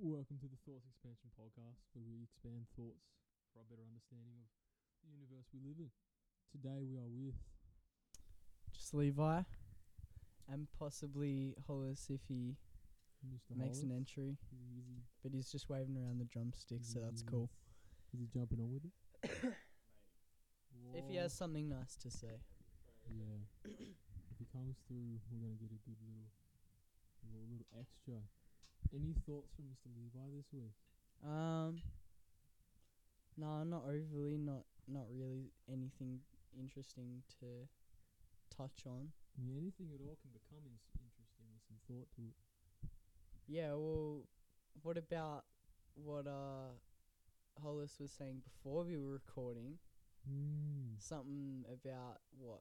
Welcome to the Thoughts Expansion Podcast, where we expand thoughts for a better understanding of the universe we live in. Today we are with Just Levi, and possibly Hollis if he Mr. makes an Hollis. entry. Is he, is he, But he's just waving around the drumstick, so that's cool. Is he jumping on with it? If he Whoa. has something nice to say. Yeah. if he comes through, we're gonna get a good little, little, little extra. Any thoughts from Mr. Levi this week? Um, no, not overly, not not really anything interesting to touch on. Mean, anything at all can become ins- interesting with some thought to it. Yeah, well, what about what uh Hollis was saying before we were recording? Mm. Something about what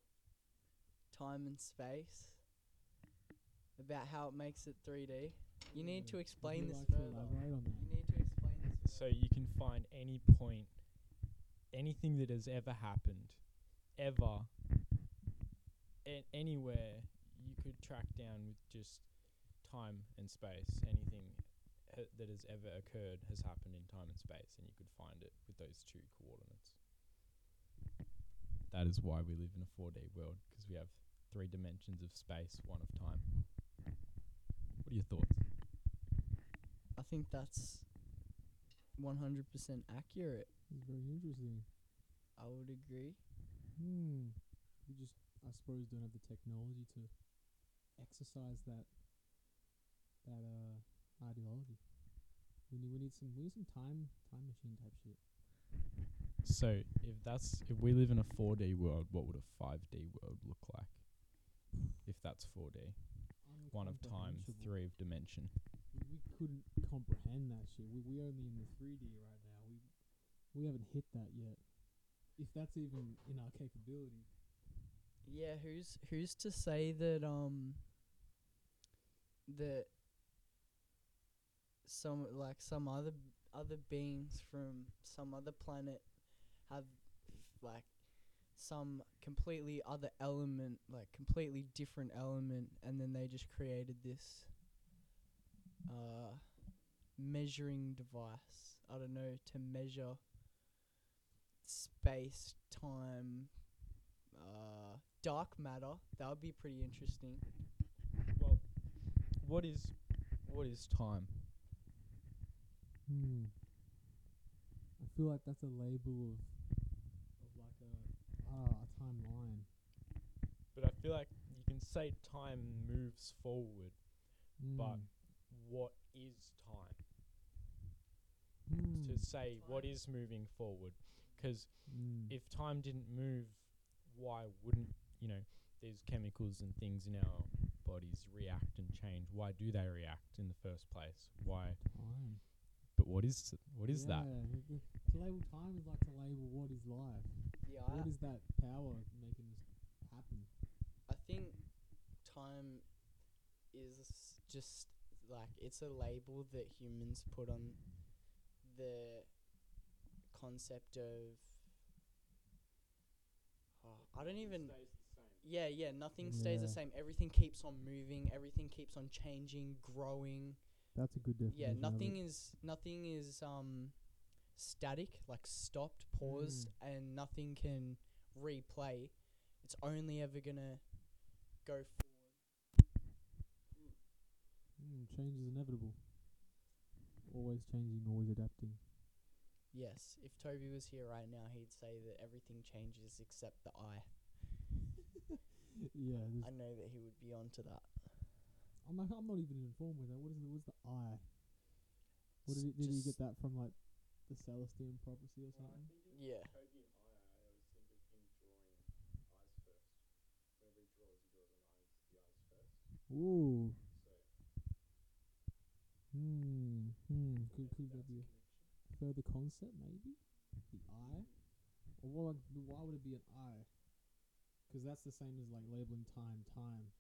time and space, about how it makes it 3D. You need to explain this like further. elaborate on that? You need to explain this. Further. So you can find any point, anything that has ever happened, ever, a- anywhere you could track down with just time and space. Anything ha- that has ever occurred has happened in time and space, and you could find it with those two coordinates. That is why we live in a 4D world, because we have three dimensions of space, one of time. What are your thoughts? I think that's 100% accurate. It's very interesting. I would agree. Hmm. We just, I suppose, don't have the technology to exercise that that uh ideology. We need we need some we need some time time machine type shit. So if that's if we live in a 4D world, what would a 5D world look like? If that's 4D, one of time, three of dimension. We, couldn't comprehend that shit. We we only in the three D right now. We we haven't hit that yet. If that's even in our capability. Yeah, who's who's to say that um that some like some other other beings from some other planet have like some completely other element, like completely different element, and then they just created this uh measuring device. I don't know to measure space, time, uh, dark matter. That would be pretty interesting. Well, what is what is time? Hmm. I feel like that's a label of of like a ah a timeline. But I feel like you can say time moves forward, but Hmm. What is time? Hmm. To say what Time- is moving forward, because Hmm. if time didn't move, why wouldn't you know these chemicals and things in our bodies react and change? Why do they react in the first place? Why? time. But what is what is that? Yeah, it- it- To label time is like to label what is life. Yeah, What is that power making this happen? I think time is just like it's a label that humans put on the concept of. Oh, I don't even. Yeah, yeah. Nothing stays the same. Everything keeps on moving. Everything keeps on changing, growing. That's a good definition. Yeah, nothing is nothing is um static, like stopped, paused, and nothing can replay. It's only ever gonna go forward. Change is inevitable. Always changing, always adapting. Yes, if Toby was here right now, he'd say that everything changes except the eye. yeah, I know that he would be onto that. I'm not, I'm not even informed with that. What is the what's the eye? What did he, did he get that from? Like the Celestine prophecy or something? Yeah. I, I think of him drawing eyes first. Whenever he draws, he draws an eyes, the eyes first. Ooh. Hmm. Hmm. Could could that be a further concept? Maybe the eye. Or what? Like, why would it be an eye? Because that's the same as like labeling time. Time.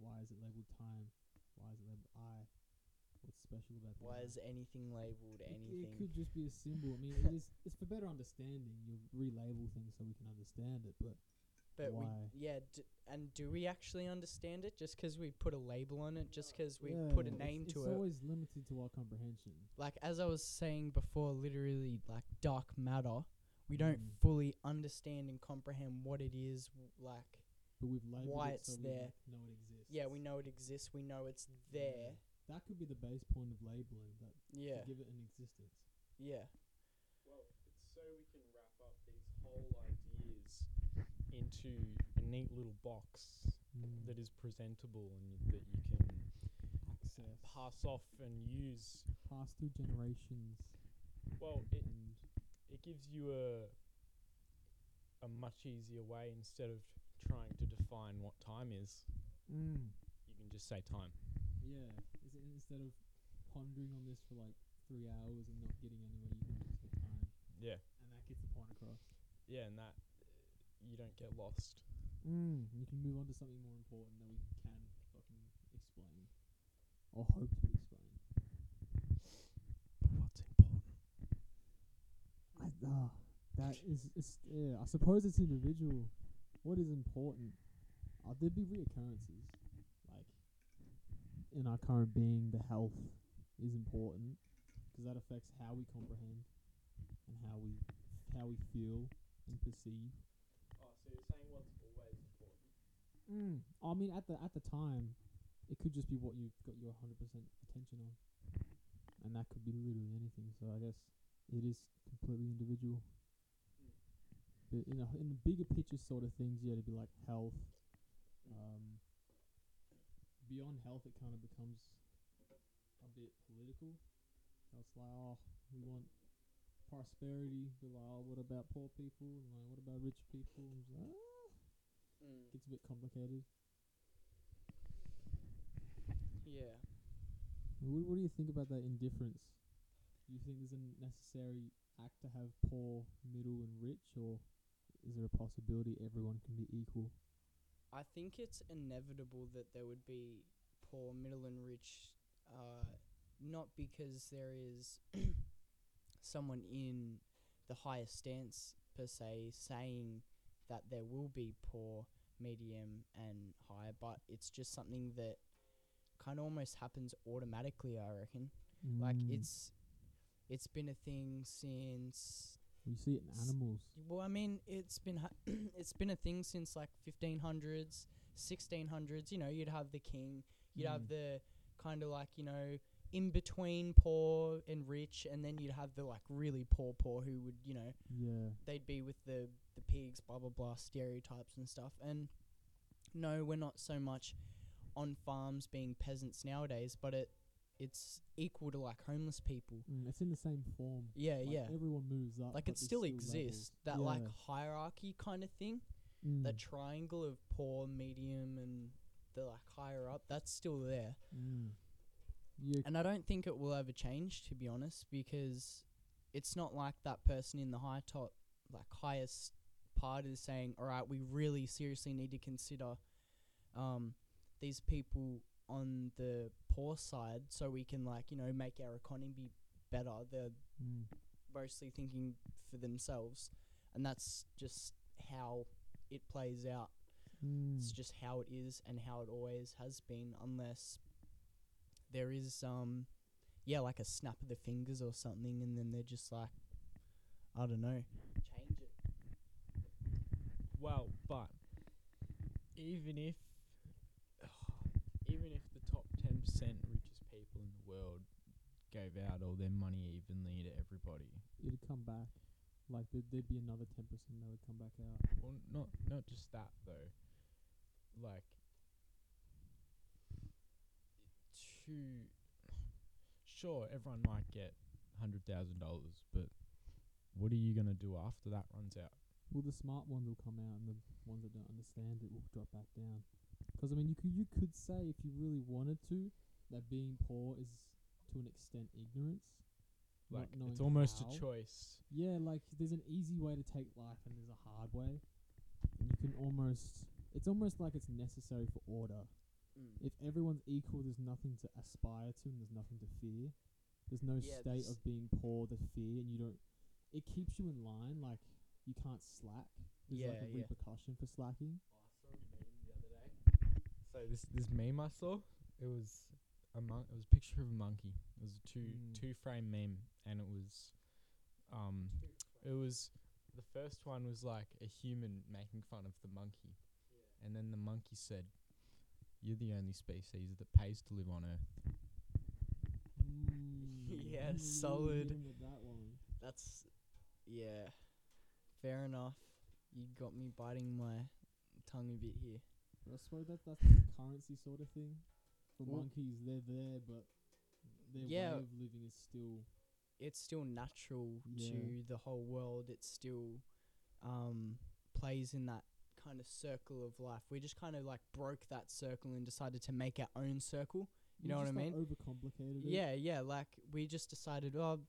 Why is it labeled time? Why is it labeled eye? What's special about that? Why eye? is anything labeled It- anything? It could just be a symbol. I mean, it is. It's for better understanding. You relabel things so we can understand it. But But why. we yeah, d- and do we actually understand it just 'cause we put a label on it, just 'cause we put a name it's, to it's it? It's always limited to our comprehension. Like as I was saying before, literally like dark matter, we don't Mm. fully understand and comprehend what it is. w- Like But we've labeled Why it it's so there. we know it exists. yeah, we know it exists. We know it's there. That could be the base point of labeling. That Yeah, to give it an existence. yeah, Well, it's so we can wrap up these whole ideas into a neat little box Mm. that is presentable and that you can access pass off and use. pass through generations. Well, it And it gives you a a much easier way instead of trying to define what time is. mm, You can just say time. yeah, is it instead of pondering on this for like three hours and not getting anywhere, you can just say time, Yeah, and that gets the point across. yeah, and that you don't get lost. Mm, you can move on to something more important that we can fucking explain or hope to explain. But what's important? I, ah, that is, is yeah. I suppose it's individual. What is important? Uh, there'd be reoccurrences, like in our current being. The health is important because that affects how we comprehend and how we how we feel and perceive. So you're saying what's always important? Mm. I mean, at the at the time, it could just be what you've got your hundred percent attention on, and that could be literally anything. So I guess it is completely individual. But in a, in the bigger picture sort of things, yeah, to be like health. Um, beyond health, it kind of becomes a bit political. So it's like, oh, we want prosperity. But like, oh, what about poor people? And like, what about rich people? And it's like, ah, mm. gets a bit complicated. yeah. What, what do you think about that indifference? Do you think there's a necessary act to have poor, middle, and rich, or is there a possibility everyone can be equal? I think it's inevitable that there would be poor, middle, and rich, uh, not because there is someone in the highest stance per se saying that there will be poor, medium, and high, but it's just something that kind of almost happens automatically. I reckon. Like Mm. it's it's been a thing since we see it in animals. well, I mean, it's been ha- it's been a thing since like 1500s, 1600s. You know, you'd have the king, you'd have Mm. the kind of like you know in between poor and rich, and then you'd have the like really poor poor who would you know Yeah. they'd be with the the pigs, blah blah blah, stereotypes and stuff. And no, we're not so much on farms being peasants nowadays, but it it's equal to like homeless people. Mm, it's in the same form. Yeah, Like, yeah. Everyone moves up. Like it still levels. exists. That like hierarchy kind of thing. Mm. that triangle of poor, medium, and the like higher up, that's still there. Mm. Yeah. And I don't think it will ever change, to be honest, because it's not like that person in the high top, like highest part, is saying, "All right, we really seriously need to consider um, these people on the poor side, so we can like you know make our economy better." They're Mm. mostly thinking for themselves, and that's just how it plays out. Mm. It's just how it is and how it always has been, unless there is um, yeah, like a snap of the fingers or something, and then they're just like, I don't know, change it. Well, but even if even if the top ten percent richest people in the world gave out all their money evenly to everybody, It'd come back. Like there'd, there'd be another ten percent that would come back out. well, not not just that though, like sure everyone might get hundred thousand dollars, but what are you gonna do after that runs out? Well, the smart ones will come out, and the ones that don't understand it will drop back down. Because I mean, you could you could say if you really wanted to that being poor is to an extent ignorance. Like it's almost how. a choice. Yeah, like there's an easy way to take life and there's a hard way. And you can almost it's almost like it's necessary for order. Mm. If everyone's equal, there's nothing to aspire to and there's nothing to fear. There's no Yeah, state of being poor to fear and you don't it keeps you in line like you can't slack. There's Yeah, like a yeah. repercussion for slacking. Saw a meme the other day. So this this meme I saw, it was a mon- it was a picture of a monkey. It was a two Mm. two frame meme, and it was, um, it was the first one was like a human making fun of the monkey, and then the monkey said, "You're the only species that pays to live on Earth." Mm, Yeah, solid. getting with that one. That's yeah. Fair enough. You got me biting my tongue a bit here. But I suppose that that's the currency sort of thing. For Well- monkeys, they're there, but their Yeah. way of living is still It's still natural Yeah. to the whole world. It still um plays in that kind of circle of life. We just kind of like broke that circle and decided to make our own circle. You we know what I mean? Overcomplicated. Yeah, yeah. Like we just decided, oh,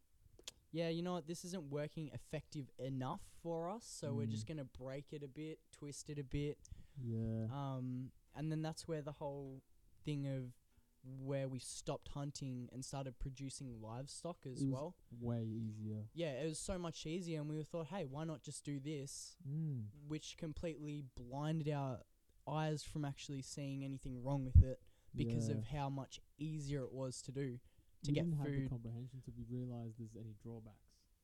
yeah, you know what? This isn't working effective enough for us, so we're just Mm. gonna break it a bit, twist it a bit, Yeah. um, and then that's where the whole thing of where we stopped hunting and started producing livestock as well. Way easier. Yeah, it was so much easier, and we thought, hey, why not just do this? Mm. Which completely blinded our eyes from actually seeing anything wrong with it because yeah. of how much easier it was to do. to we get didn't have the food. comprehension to be realize there's any drawbacks.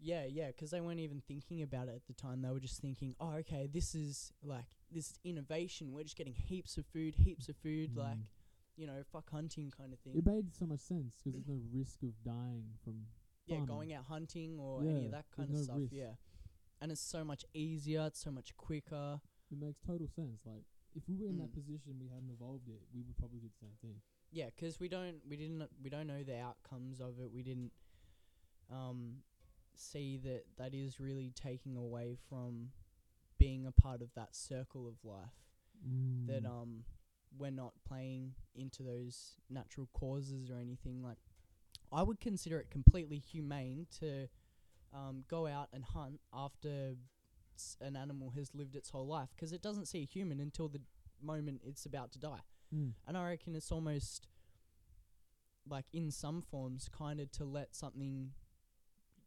Yeah, yeah, 'cause they weren't even thinking about it at the time. They were just thinking, oh, okay, this is like this is innovation. We're just getting heaps of food, heaps of food, like Mm. You know, fuck hunting kind of thing. It made so much sense because there's no risk of dying from. yeah, going out hunting or any of that kind of no stuff. risk. Yeah, and it's so much easier. It's so much quicker. It makes total sense. Like if we were in that Mm. position, we hadn't evolved it, we would probably do the same thing. Yeah, 'cause we don't, we didn't, we don't know the outcomes of it. We didn't um, see that that is really taking away from being a part of that circle of life. that Mm. um we're not playing into those natural causes or anything like I would consider it completely humane to um, go out and hunt after s- an animal has lived its whole life because it doesn't see a human until the moment it's about to die Mm. and I reckon it's almost like in some forms kind of to let something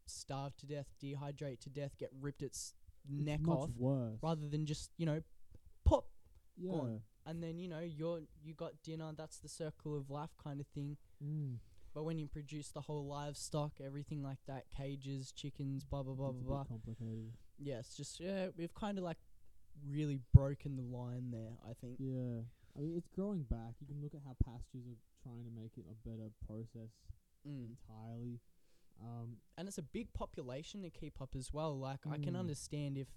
starve to death dehydrate to death get ripped its It's neck off worse. rather than just you know pop yeah. gone. And then you know you're you got dinner that's the circle of life kind of thing Mm. but when you produce the whole livestock everything like that cages chickens blah blah blah It's blah blah complicated. yeah it's just yeah we've kind of like really broken the line there i think Yeah. I mean, it's growing back. You can look at how pastures are trying to make it a better process mm. entirely. Um, and it's a big population to keep up as well like i can Mm. understand if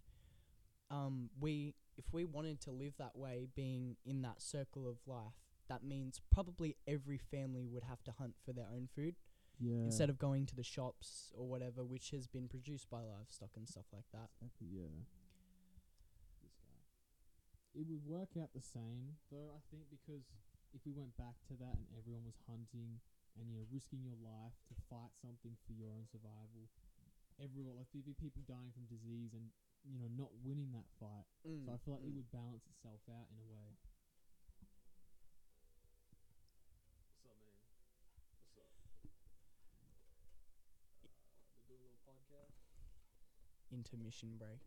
um we if we wanted to live that way being in that circle of life that means probably every family would have to hunt for their own food yeah. instead of going to the shops or whatever, which has been produced by livestock and stuff like that. Exactly, yeah. This guy. It would work out the same, though, I think, because if we went back to that and everyone was hunting and, you know, risking your life to fight something for your own survival, everyone, like, there'd be people dying from disease and, you know, not winning that fight. So I mm, feel like it mm. would balance itself out in a way. What's up, man? What's up? Uh, We're doing a little podcast. Intermission break.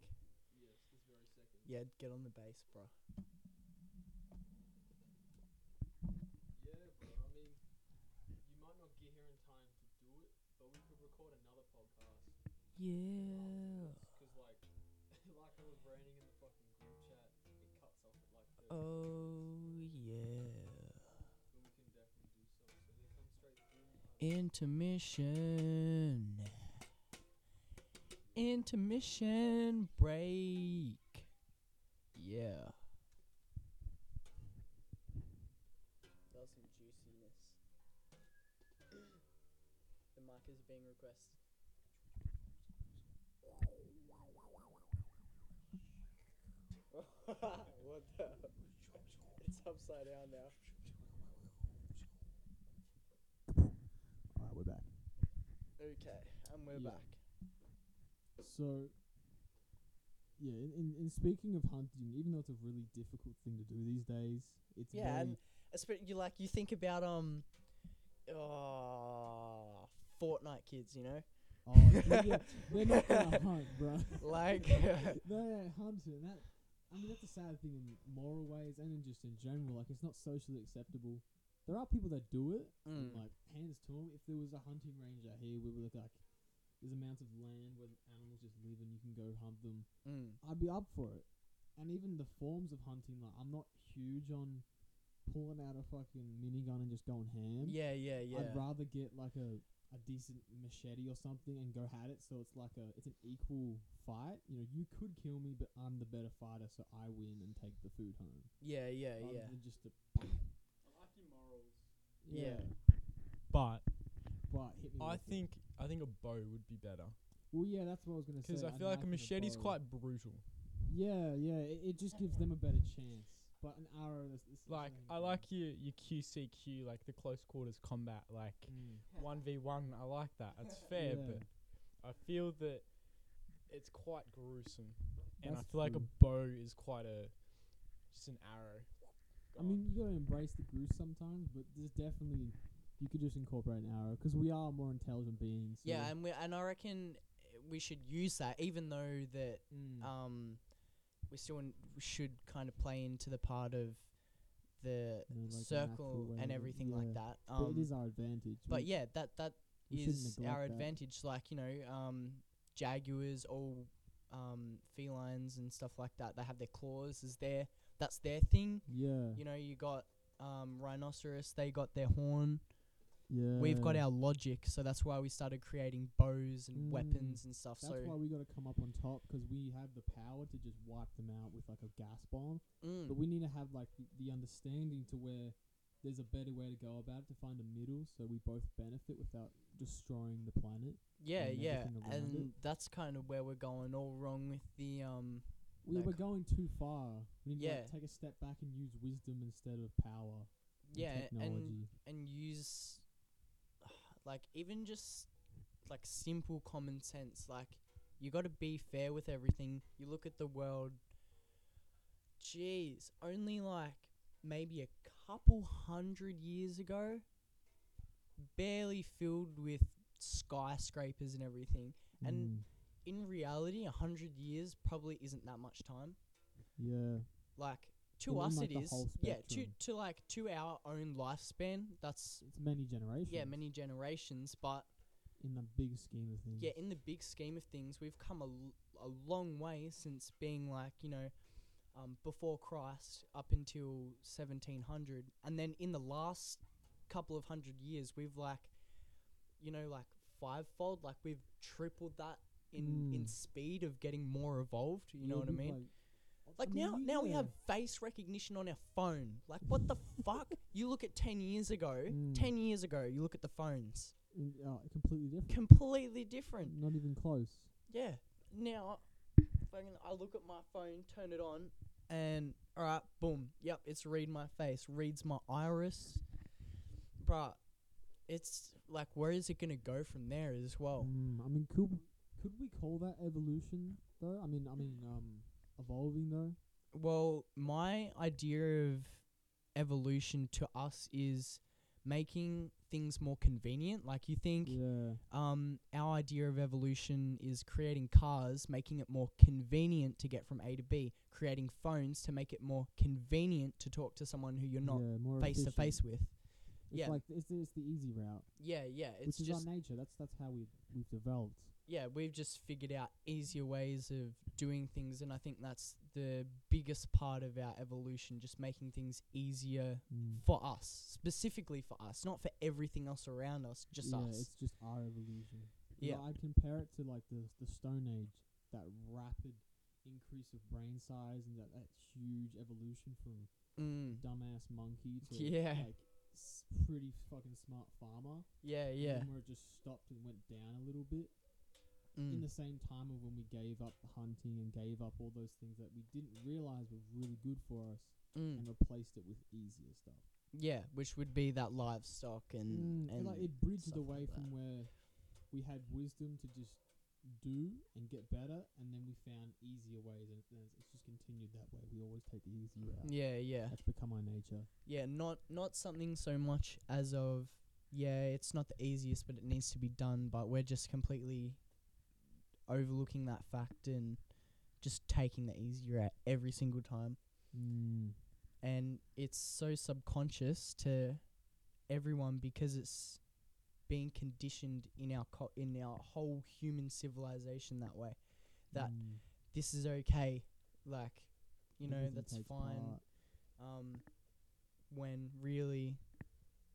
Yes, this very second. Yeah, get on the bass, bro. Yeah, bro. I mean, you might not get here in time to do it, but we could record another podcast. Yeah. Intermission. Intermission break. Yeah. That was some juiciness. the mic is being requested. what the? It's upside down now. Alright, we're back. Okay, and we're Yeah. back. So, yeah, in, in, in speaking of hunting, even though it's a really difficult thing to do these days, it's Yeah, very and Espe- you like you think about um, uh, Fortnite kids, you know, Oh, yeah, they're not gonna hunt, bro. like They're hunting. That I mean, that's a sad thing in moral ways and in just in general. Like, it's not socially acceptable. There are people that do it. and, mm, like, hands to 'em. If there was a hunting range out here, we were like, like, there's amounts of land where animals just live and you can go hunt them. mm, I'd be up for it. And even the forms of hunting, like, I'm not huge on pulling out a fucking minigun and just going ham. yeah, yeah, yeah. I'd rather get like a a decent machete or something and go at it so it's like a it's an equal fight. You know, you could kill me but I'm the better fighter so I win and take the food home. yeah, yeah, rather yeah. than just a I like your morals. Yeah. But But hit me I with it. think I think a bow would be better Well yeah, that's what I was gonna say. because I feel like a liken machete's bow. quite brutal. Yeah, yeah. It, it just gives them a better chance. But an arrow is, is is Like I goes. like your your QCQ, like the close quarters combat, like Mm. one v one. I like that. It's fair, Yeah. but I feel that it's quite gruesome, and I That's feel like a true. bow is quite a just an arrow. I mean, you gotta embrace the grues sometimes, but there's definitely you could just incorporate an arrow because we are more intelligent beings. so- Yeah, and we and I reckon we should use that, even though that Mm. um we still n- should kind of play into the part of the You know, like the natural circle way and of everything like yeah. that. but Um, it is our advantage. but We- yeah, that that we shouldn't is neglect our that. advantage. Like you know, um, jaguars, all um, felines and stuff like that. They have their claws. Is their that's their thing. Yeah, You know, you got um, rhinoceros. They got their horn. yeah. We've got our logic, so that's why we started creating bows and Mm, weapons and stuff. That's so why we got to come up on top because we have the power to just wipe them out with like a gas bomb. mm, But we need to have like the, understanding to where there's a better way to go about it to find a middle so we both benefit without destroying the planet. yeah, and yeah, and it. that's kind of where we're going all wrong with the um. We, we're going too far. We need to Yeah. like, take a step back and use wisdom instead of power. and Yeah, and technology. and use like even just like simple common sense like you got to be fair with everything you look at the world jeez only like maybe a couple hundred years ago barely filled with skyscrapers and everything and Mm, in reality a hundred years probably isn't that much time. Yeah, like to in, us like, it is. yeah to to like to our own lifespan that's it's many generations. yeah many generations but in the big scheme of things. yeah in the big scheme of things we've come a, l- a long way since being like you know um, before christ up until 1700 and then in the last couple of hundred years we've like you know like fivefold like we've tripled that in in Mm. speed of getting more evolved you know Yeah, what i mean Like, like I mean, now, now we have face recognition on our phone. Like what the fuck? You look at ten years ago. Mm. Ten years ago, you look at the phones. Uh, completely different. Completely different. Not even close. Yeah. Now, fucking, I look at my phone, turn it on, and all right, boom. Yep, it's read my face, reads my iris. Bruh, it's like where is it gonna go from there as well? Mm, I mean, could could we call that evolution though? I mean, I mean, um, evolving though. Well, my idea of evolution to us is making things more convenient. Like you think Yeah. um our idea of evolution is creating cars, making it more convenient to get from A to B, creating phones to make it more convenient to talk to someone who you're not yeah, face to face with. It's yeah. like it's, it's the easy route, Yeah, yeah, it's which is just our nature. That's that's how we've we've developed. Yeah, we've just figured out easier ways of doing things and I think that's the biggest part of our evolution, just making things easier Mm. for us, specifically for us, not for everything else around us, just yeah, us. Yeah, it's just our evolution. Yeah. I compare it to like the the Stone Age, that rapid increase of brain size and that, that huge evolution from Mm. dumbass monkey to Yeah. like s- pretty fucking smart farmer. Yeah, and yeah. then where it just stopped and went down a little bit. In Mm. the same time of when we gave up hunting and gave up all those things that we didn't realize were really good for us Mm. and replaced it with easier stuff. Yeah, which would be that livestock and Mm, and like it bridged stuff away like from where we had wisdom to just do and get better, and then we found easier ways, and it's, it's just continued that way. We always take the easy route. yeah, yeah, That's become our nature. yeah. Not not something so much as of yeah, it's not the easiest, but it needs to be done. But we're just completely overlooking that fact and just taking the easy route every single time. Mm. And it's so subconscious to everyone because it's being conditioned in our co- in our whole human civilization that way. That Mm. this is okay, like you know that's fine. um, when really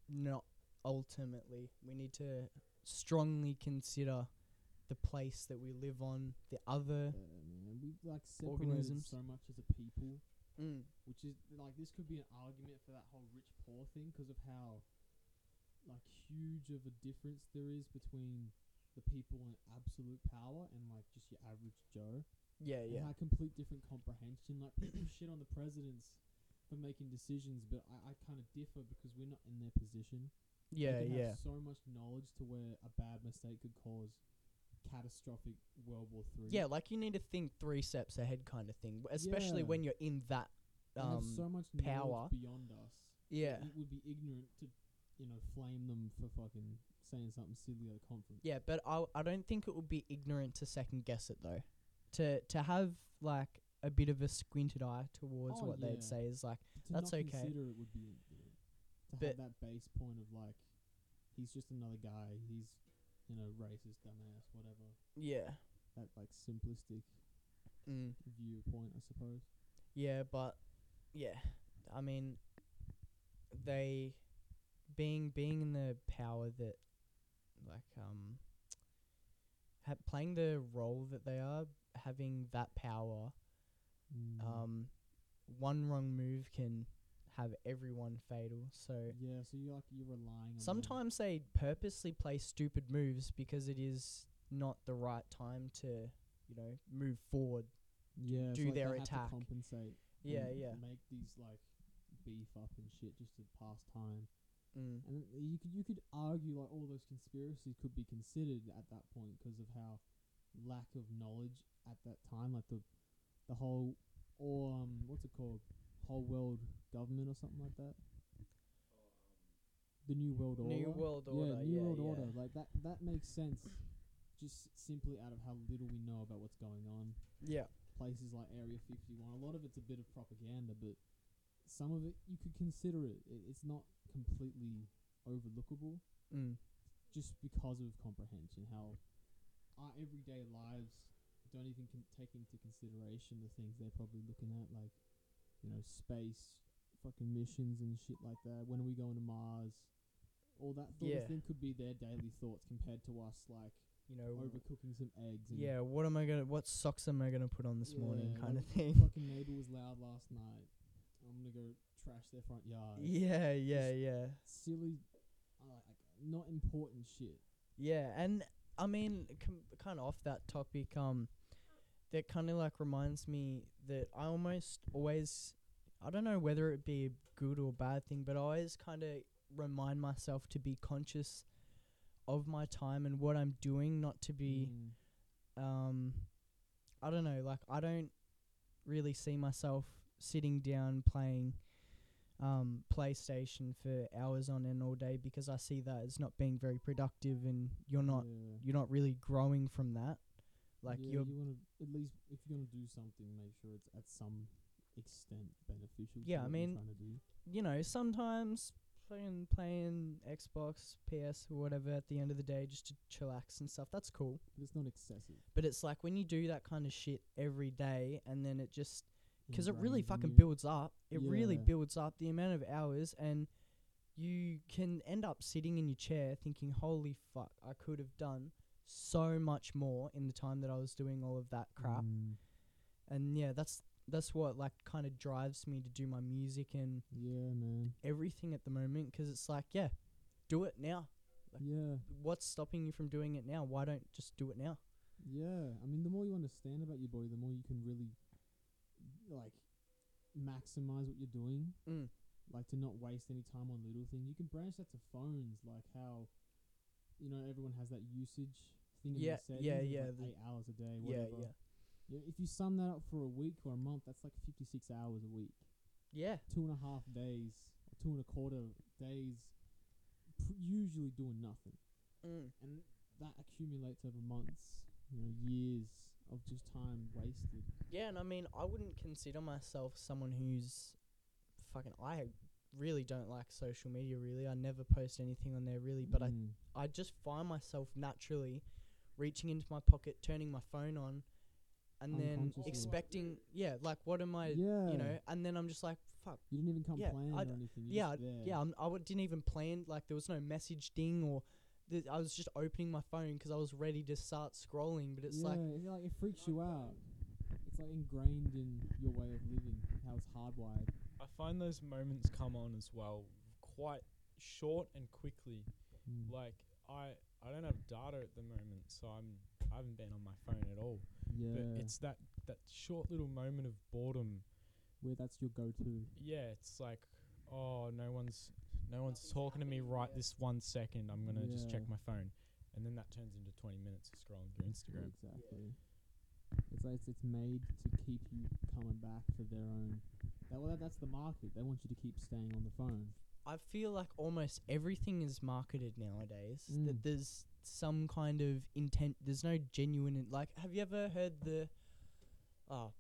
not ultimately we need to strongly consider the place that we live on the other Yeah. We like separated organisms. so much as a people, mm. which is like this could be an argument for that whole rich poor thing because of how like huge of a difference there is between the people in absolute power and like just your average Joe. yeah and yeah how complete different comprehension. Like people shit on the presidents for making decisions, but I, I kind of differ because we're not in their position. yeah yeah Have so much knowledge to where a bad mistake could cause catastrophic World War Three. yeah like you need to think three steps ahead kind of thing especially Yeah. when you're in that they have um so much power. knowledge beyond us. yeah it would be ignorant to, you know, flame them for fucking saying something silly at a conference. yeah but I, I don't think it would be ignorant to second guess it though to to have like a bit of a squinted eye towards Oh, what yeah. they'd say is like To That's not okay. Consider it would be ignorant. to But- have that base point of like, he's just another guy. He's, you know, racist, dumbass, whatever. yeah That like simplistic mm. viewpoint, I suppose. Yeah, but yeah, I mean, they being being in the power that like um ha- playing the role that they are having that power Mm. um one wrong move can have everyone fatal so yeah, so you like you're relying on sometimes they purposely play stupid moves because it is not the right time to you know move forward yeah, do like their they have attack. to compensate. yeah yeah Make these like beef up and shit just to pass time. mm. And you could you could argue like all those conspiracies could be considered at that point because of how lack of knowledge at that time, like the the whole or um what's it called, whole world government or something like that. The new world order. New World Order. Yeah, new yeah, world yeah. order. Like that that makes sense. Just simply out of how little we know about what's going on yeah places like Area 51. A lot of it's a bit of propaganda, but some of it you could consider it. it it's not completely overlookable mm. just because of comprehension. How our everyday lives don't even con- take into consideration the things they're probably looking at, like you know space, fucking missions and shit like that. When are we going to Mars? All that sort Yeah. of thing could be their daily thoughts compared to us, like you know overcooking some eggs. And Yeah, what am I gonna? What socks am I gonna put on this morning? Yeah, Kind of like, thing. Fucking neighbor was loud last night. I'm gonna go trash their front yard. Yeah, yeah, yeah, Silly, uh, like not important shit. yeah. And I mean, com- kind of off that topic, um, that kind of like reminds me that I almost always, I don't know whether it be a good or bad thing, but I always kind of remind myself to be conscious of my time and what I'm doing, not to be. Mm. um I don't know, like I don't really see myself sitting down playing um PlayStation for hours on end all day because I see that as not being very productive and you're not Yeah. you're not really growing from that. Like yeah, you're you want to at least if you're gonna do something, make sure it's at some extent beneficial. to Yeah, I mean, trying to do. you know, sometimes playing playing Xbox, PS or whatever at the end of the day just to chillax and stuff. That's cool. But it's not excessive. But it's like when you do that kind of shit every day and then it just because it really fucking you. builds up. It really builds up the amount of hours, and you can end up sitting in your chair thinking, "Holy fuck, I could have done so much more in the time that I was doing all of that crap." Mm, And yeah, that's that's what like kind of drives me to do my music and yeah, man. everything at the moment 'cause it's like, yeah, do it now. Like- Yeah, What's stopping you from doing it now? Why don't just do it now? yeah. I mean, the more you understand about your body, the more you can really like maximize what you're doing. Mm. like to not waste any time on little things. You can branch that to phones, like how you know everyone has that usage thing. Yeah, in their yeah, settings, yeah, Like the- eight hours a day. Whatever. yeah, Yeah, If you sum that up for a week or a month, that's like fifty-six hours a week. yeah. Two and a half days, or two and a quarter days pr- usually doing nothing, Mm. and that accumulates over months, you know, years of just time wasted. Yeah, and I mean, I wouldn't consider myself someone who's fucking. I really don't like social media. Really, I never post anything on there. Really, but Mm. I I just find myself naturally reaching into my pocket, turning my phone on, and then expecting. Yeah, like what am I? yeah, You know, and then I'm just like, fuck. you didn't even come yeah, planned I'd- or anything. You're Yeah, just. Yeah, I'm, I w- didn't even plan. Like there was no message ding or. Th- I was just opening my phone 'cause I was ready to start scrolling, but it's yeah, like it's like it freaks you out. It's like ingrained in your way of living, how it's hardwired. I find those moments come on as well quite short and quickly. Mm. Like I I don't have data at the moment, so I'm I haven't been on my phone at all. yeah, But it's that that short little moment of boredom. where that's your go-to. Yeah, it's like oh no one's no one's talking to me right this one second. I'm gonna just check my phone, and then that turns into 20 minutes of scrolling through Instagram. Exactly. It's like it's, it's made to keep you coming back for their own. That, well, that, that's the market. They want you to keep staying on the phone. I feel like almost everything is marketed nowadays. Mm. That there's some kind of intent. There's no genuine. in- Like, have you ever heard the, oh,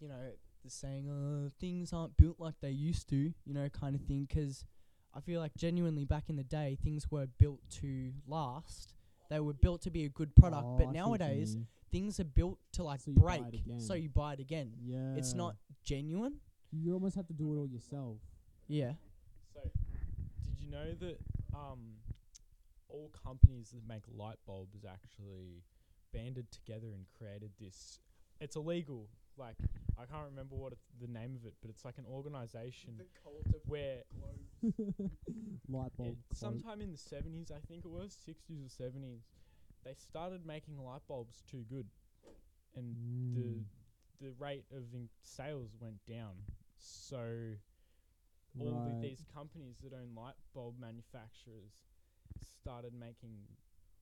you know, the saying, "Uh, things aren't built like they used to," you know, kind of thing. 'Cause I feel like genuinely back in the day, things were built to last. They were built to be a good product, Oh, but see what you nowadays things are built to like So break, it so you buy it again. yeah, It's not genuine. You almost have to do it all yourself. Yeah. So, did you know that um, all companies that make light bulbs actually banded together and created this? It's illegal. Like I can't remember what it's, the name of it, but it's like an organization where Light bulb. it, sometime in the seventies, I think it was sixties or seventies, they started making light bulbs too good, and Mm. the the rate of in sales went down. So all the, these companies that own light bulb manufacturers started making,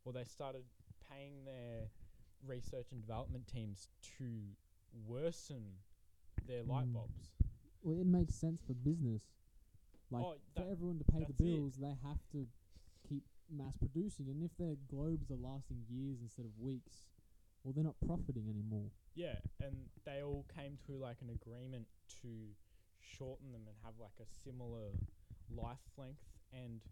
or they started paying their research and development teams to worsen their light Mm. bulbs. Well, it makes sense for business. Like Oh, for that- everyone to pay the that's it. bills, they have to keep mass producing. And if their globes are lasting years instead of weeks, well, they're not profiting anymore. Yeah, and they all came to like an agreement to shorten them and have like a similar life length. And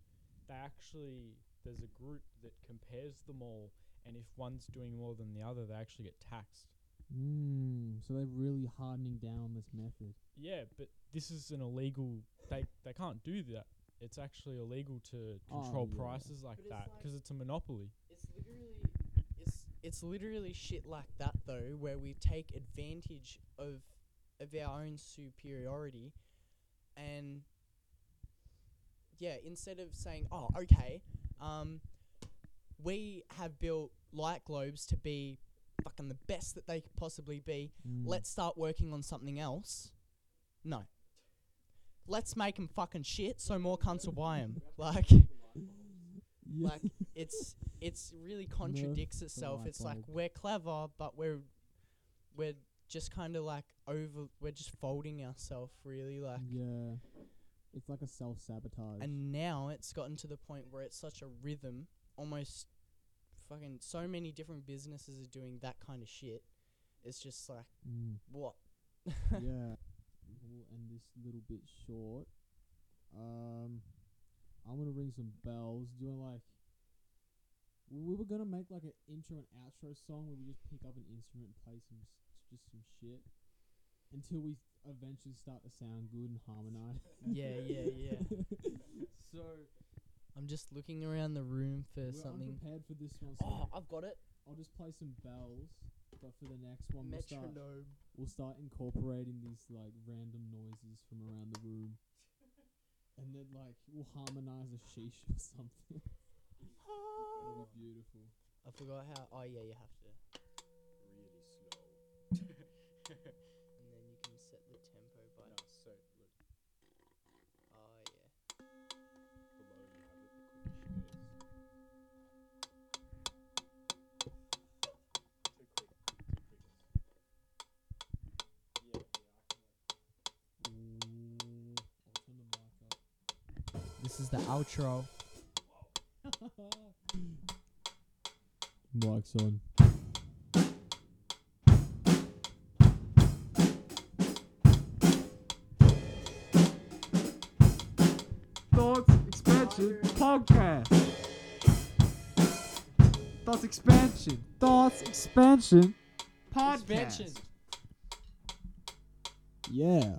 they actually, there's a group that compares them all, and if one's doing more than the other, they actually get taxed. Mm, so they're really hardening down this method. Yeah, but this is an illegal. They they can't do that. It's actually illegal to Oh, control yeah. prices like But it's that like- because it's a monopoly. It's literally it's it's literally shit like that though, where we take advantage of of our own superiority, and yeah, instead of saying, "Oh, okay, um, we have built light globes to be fucking the best that they could possibly be. Mm. Let's start working on something else." No. Let's make 'em fucking shit so more cunts will buy 'em. Like like it's it's really contradicts itself. It's like we're clever, but we're we're just kind of like over. We're just folding ourselves, really. Like, yeah, it's like a self sabotage. and now it's gotten to the point where it's such a rhythm. Almost fucking so many different businesses are doing that kind of shit. It's just like mm. what? yeah, we'll end this little bit short. Um, I'm gonna ring some bells. Do you want like? We were gonna make like an intro and outro song where we just pick up an instrument and play some s- just some shit until we eventually start to sound good and harmonize. yeah, yeah, yeah. So I'm just looking around the room for We're something. unprepared for this one, so Oh, I've got it. I'll just play some bells. But for the next one, we'll start, Metronome. we'll start incorporating these like random noises from around the room, and then like we'll harmonize a sheesh or something. It'll be beautiful. I forgot how. Oh yeah, you have to. really slow. Outro. Mike's on. Thoughts Expansion Podcast. Thoughts Expansion. Thoughts Expansion Podcast. Expansion. Yeah.